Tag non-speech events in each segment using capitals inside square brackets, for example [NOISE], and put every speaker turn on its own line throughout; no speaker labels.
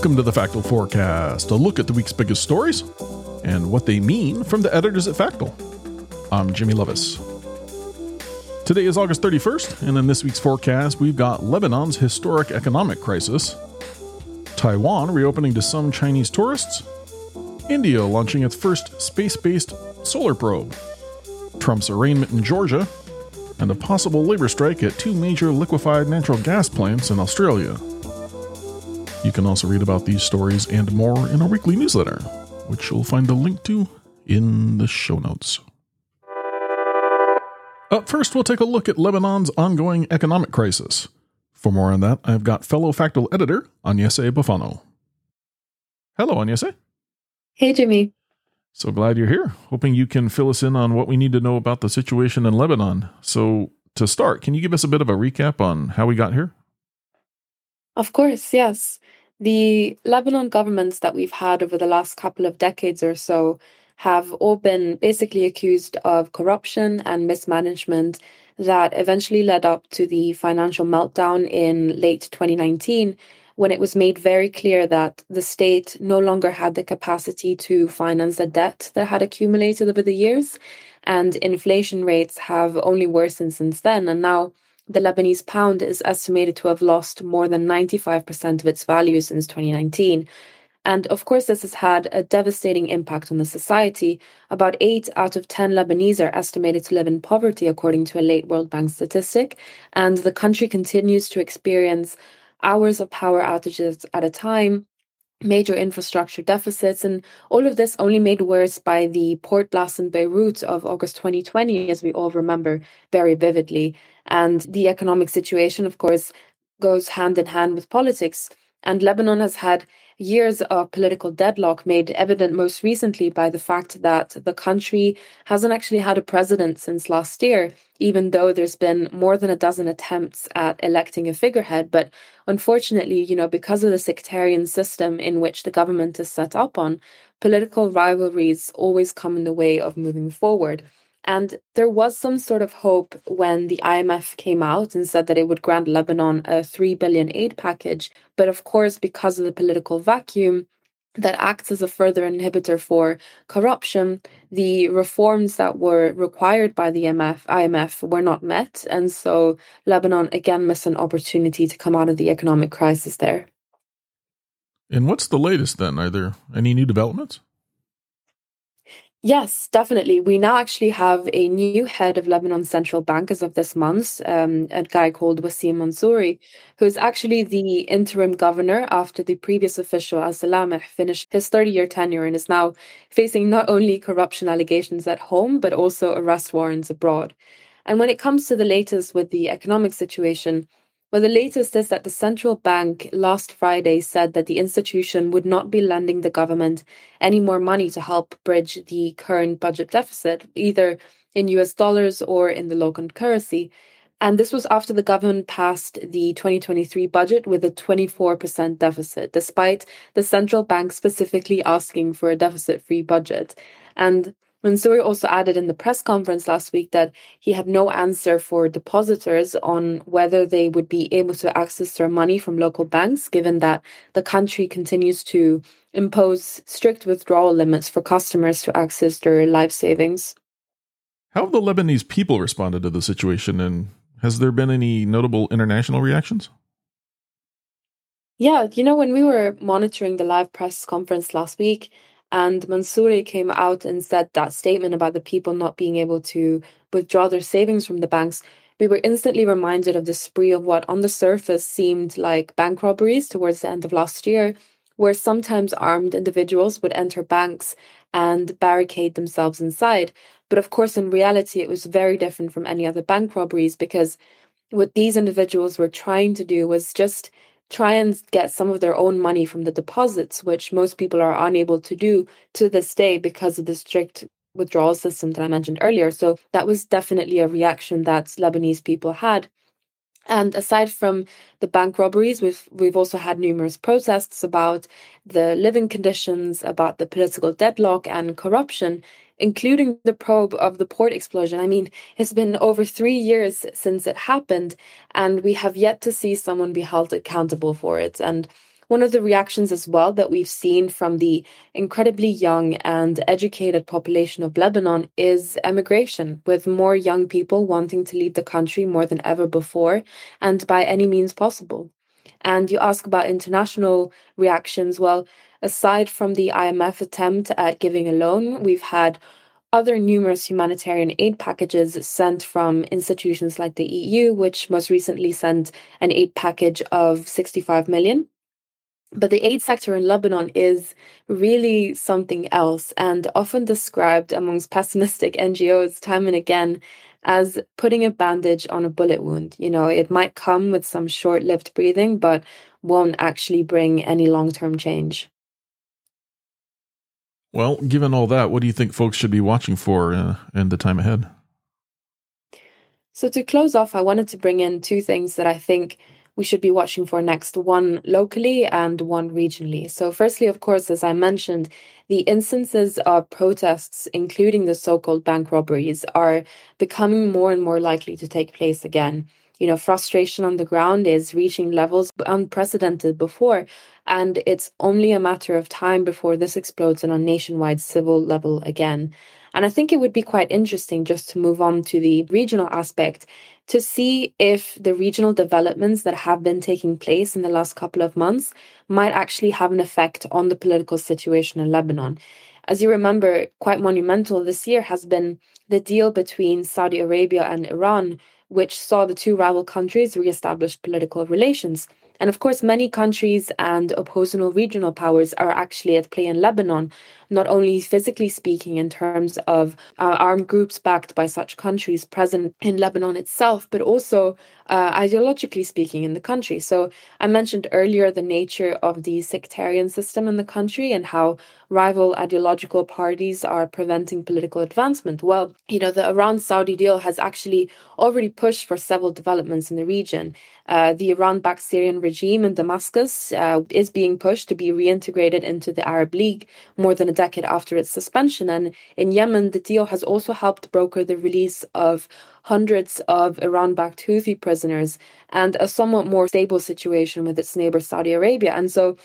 Welcome to the Factal Forecast, a look at the week's biggest stories and what they mean from the editors at Factal. I'm Jimmy Lovaas. Today is August 31st, and in this week's forecast, we've got Lebanon's historic economic crisis, Taiwan reopening to some Chinese tourists, India launching its first space based solar probe, Trump's arraignment in Georgia, and a possible labor strike at two major liquefied natural gas plants in Australia. You can also read about these stories and more in our weekly newsletter, which you'll find the link to in the show notes. Up first, we'll take a look at Lebanon's ongoing economic crisis. For more on that, I've got fellow Factal editor Agnese Boffano. Hello, Agnese.
Hey, Jimmy.
So glad you're here. Hoping you can fill us in on what we need to know about the situation in Lebanon. So, to start, can you give us a bit of a recap on how we got here?
Of course, yes. The Lebanon governments that we've had over the last couple of decades or so have all been basically accused of corruption and mismanagement that eventually led up to the financial meltdown in late 2019 when it was made very clear that the state no longer had the capacity to finance the debt that had accumulated over the years and inflation rates have only worsened since then and now the Lebanese pound is estimated to have lost more than 95% of its value since 2019 and of course, this has had a devastating impact on the society. About eight out of 10 Lebanese are estimated to live in poverty, according to a late World Bank statistic. And the country continues to experience hours of power outages at a time, major infrastructure deficits, and all of this only made worse by the port blast in Beirut of August 2020, as we all remember very vividly. And the economic situation, of course, goes hand in hand with politics. And Lebanon has had years of political deadlock made evident most recently by the fact that the country hasn't actually had a president since last year, even though there's been more than a dozen attempts at electing a figurehead. But unfortunately, you know, because of the sectarian system in which the government is set up on, political rivalries always come in the way of moving forward. And there was some sort of hope when the IMF came out and said that it would grant Lebanon a 3 billion aid package. But of course, because of the political vacuum, that acts as a further inhibitor for corruption. The reforms that were required by the IMF, IMF were not met. And so Lebanon again missed an opportunity to come out of the economic crisis there.
And what's the latest then? Are there any new developments?
Yes, definitely. We now actually have a new head of Lebanon Central Bank as of this month, um, a guy called Wasim Mansouri, who is actually the interim governor after the previous official, Al Salameh, finished his 30 year tenure and is now facing not only corruption allegations at home, but also arrest warrants abroad. And when it comes to the latest with the economic situation, well, the latest is that the central bank last Friday said that the institution would not be lending the government any more money to help bridge the current budget deficit, either in US dollars or in the local currency. And this was after the government passed the 2023 budget with a 24% deficit, despite the central bank specifically asking for a deficit free budget. And Mansouri also added in the press conference last week that he had no answer for depositors on whether they would be able to access their money from local banks, given that the country continues to impose strict withdrawal limits for customers to access their life savings.
How have the Lebanese people responded to the situation, and has there been any notable international reactions?
Yeah, you know, when we were monitoring the live press conference last week, and Mansouri came out and said that statement about the people not being able to withdraw their savings from the banks. We were instantly reminded of the spree of what on the surface seemed like bank robberies towards the end of last year, where sometimes armed individuals would enter banks and barricade themselves inside. But of course, in reality, it was very different from any other bank robberies because what these individuals were trying to do was just try and get some of their own money from the deposits, which most people are unable to do to this day because of the strict withdrawal system that I mentioned earlier. So that was definitely a reaction that Lebanese people had. And aside from the bank robberies, we've we've also had numerous protests about the living conditions, about the political deadlock and corruption including the probe of the port explosion. I mean, it's been over three years since it happened, and we have yet to see someone be held accountable for it. And one of the reactions as well that we've seen from the incredibly young and educated population of Lebanon is emigration, with more young people wanting to leave the country more than ever before and by any means possible. And you ask about international reactions. Well, aside from the IMF attempt at giving a loan, we've had other numerous humanitarian aid packages sent from institutions like the EU, which most recently sent an aid package of 65 million. But the aid sector in Lebanon is really something else and often described amongst pessimistic [LAUGHS] NGOs time and again as putting a bandage on a bullet wound. You know, it might come with some short lived breathing, but won't actually bring any long term change.
Well, given all that, what do you think folks should be watching for uh, in the time ahead?
So, to close off, I wanted to bring in two things that I think we should be watching for next one locally and one regionally. So, firstly, of course, as I mentioned, the instances of protests, including the so called bank robberies, are becoming more and more likely to take place again. You know, frustration on the ground is reaching levels unprecedented before, and it's only a matter of time before this explodes on a nationwide civil level again. And I think it would be quite interesting just to move on to the regional aspect to see if the regional developments that have been taking place in the last couple of months might actually have an effect on the political situation in Lebanon. As you remember, quite monumental this year has been the deal between Saudi Arabia and Iran, which saw the two rival countries reestablish political relations. And of course, many countries and oppositional regional powers are actually at play in Lebanon, not only physically speaking, in terms of uh, armed groups backed by such countries present in Lebanon itself, but also uh, ideologically speaking in the country. So I mentioned earlier the nature of the sectarian system in the country and how rival ideological parties are preventing political advancement. Well, you know, the Iran Saudi deal has actually already pushed for several developments in the region. Uh, the Iran backed Syrian regime in Damascus uh, is being pushed to be reintegrated into the Arab League more than a decade after its suspension. And in Yemen, the deal has also helped broker the release of hundreds of Iran backed Houthi prisoners and a somewhat more stable situation with its neighbor Saudi Arabia. And so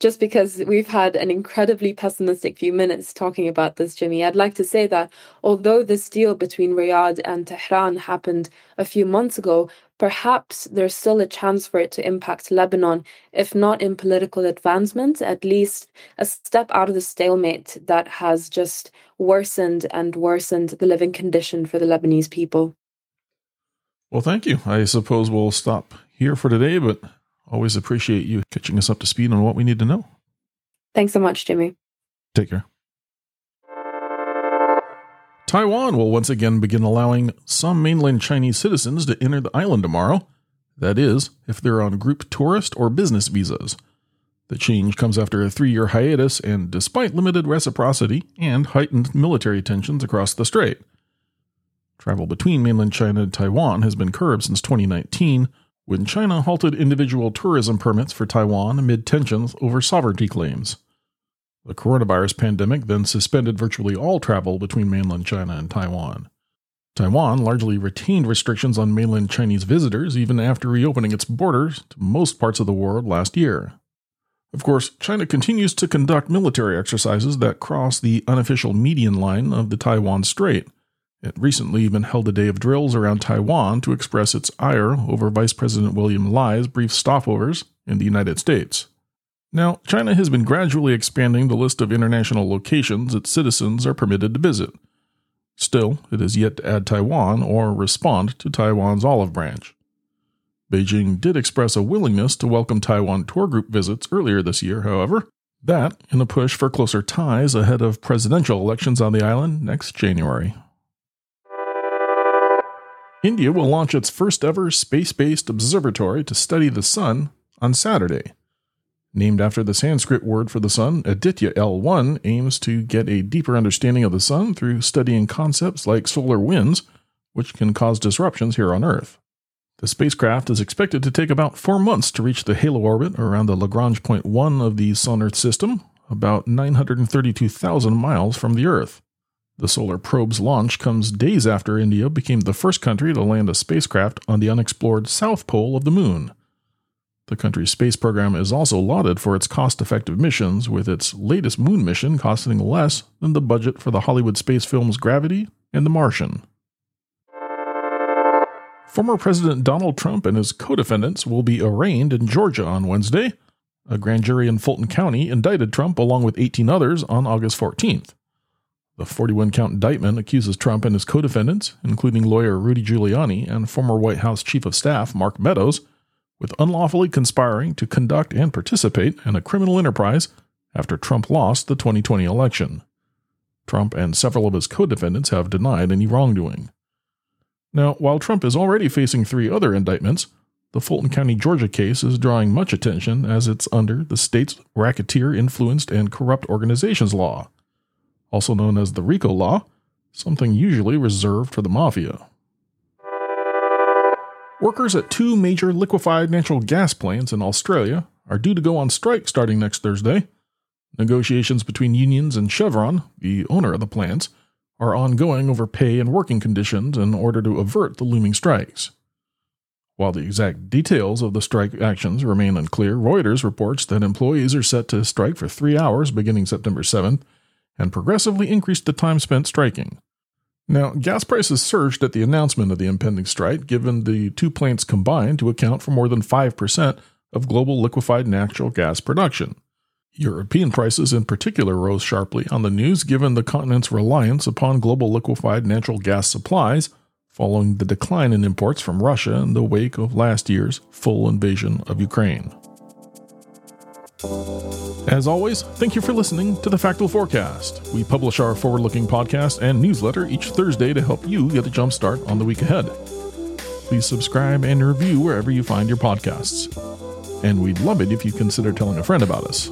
just because we've had an incredibly pessimistic few minutes talking about this, Jimmy, I'd like to say that although this deal between Riyadh and Tehran happened a few months ago, perhaps there's still a chance for it to impact Lebanon, if not in political advancement, at least a step out of the stalemate that has just worsened and worsened the living condition for the Lebanese people.
Well, thank you. I suppose we'll stop here for today, but Always appreciate you catching us up to speed on what we need to know.
Thanks so much, Jimmy.
Take care. Taiwan will once again begin allowing some mainland Chinese citizens to enter the island tomorrow. That is, if they're on group tourist or business visas. The change comes after a three year hiatus and despite limited reciprocity and heightened military tensions across the strait. Travel between mainland China and Taiwan has been curbed since 2019 when China halted individual tourism permits for Taiwan amid tensions over sovereignty claims. The coronavirus pandemic then suspended virtually all travel between mainland China and Taiwan. Taiwan largely retained restrictions on mainland Chinese visitors even after reopening its borders to most parts of the world last year. Of course, China continues to conduct military exercises that cross the unofficial median line of the Taiwan Strait, it recently even held a day of drills around Taiwan to express its ire over Vice President William Lai's brief stopovers in the United States. Now, China has been gradually expanding the list of international locations its citizens are permitted to visit. Still, it has yet to add Taiwan or respond to Taiwan's olive branch. Beijing did express a willingness to welcome Taiwan tour group visits earlier this year, however, that in a push for closer ties ahead of presidential elections on the island next January. India will launch its first ever space based observatory to study the sun on Saturday. Named after the Sanskrit word for the sun, Aditya L1 aims to get a deeper understanding of the sun through studying concepts like solar winds, which can cause disruptions here on Earth. The spacecraft is expected to take about four months to reach the halo orbit around the Lagrange point 1 of the Sun Earth system, about 932,000 miles from the Earth. The solar probe's launch comes days after India became the first country to land a spacecraft on the unexplored south pole of the moon. The country's space program is also lauded for its cost effective missions, with its latest moon mission costing less than the budget for the Hollywood space films Gravity and The Martian. Former President Donald Trump and his co defendants will be arraigned in Georgia on Wednesday. A grand jury in Fulton County indicted Trump along with 18 others on August 14th. The 41 count indictment accuses Trump and his co defendants, including lawyer Rudy Giuliani and former White House Chief of Staff Mark Meadows, with unlawfully conspiring to conduct and participate in a criminal enterprise after Trump lost the 2020 election. Trump and several of his co defendants have denied any wrongdoing. Now, while Trump is already facing three other indictments, the Fulton County, Georgia case is drawing much attention as it's under the state's racketeer influenced and corrupt organizations law, also known as the RICO law, something usually reserved for the mafia. Workers at two major liquefied natural gas plants in Australia are due to go on strike starting next Thursday. Negotiations between unions and Chevron, the owner of the plants, are ongoing over pay and working conditions in order to avert the looming strikes. While the exact details of the strike actions remain unclear, Reuters reports that employees are set to strike for three hours beginning September 7th and progressively increase the time spent striking. Now, gas prices surged at the announcement of the impending strike, given the two plants combined to account for more than 5% of global liquefied natural gas production. European prices in particular rose sharply on the news given the continent's reliance upon global liquefied natural gas supplies following the decline in imports from Russia in the wake of last year's full invasion of Ukraine. As always, thank you for listening to the Factal Forecast. We publish our forward looking podcast and newsletter each Thursday to help you get a jump start on the week ahead. Please subscribe and review wherever you find your podcasts. And we'd love it if you consider telling a friend about us.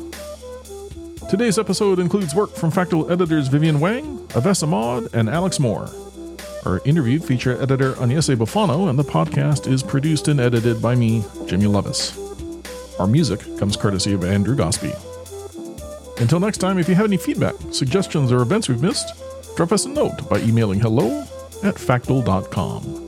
Today's episode includes work from Factal editors Vivian Wang, Awais Ahmad, and Alex Moore. Our interview feature editor Agnese Boffano, and the podcast is produced and edited by me, Jimmy Lovaas. Our music comes courtesy of Andrew Gospe. Until next time, if you have any feedback, suggestions, or events we've missed, drop us a note by emailing hello at factal.com.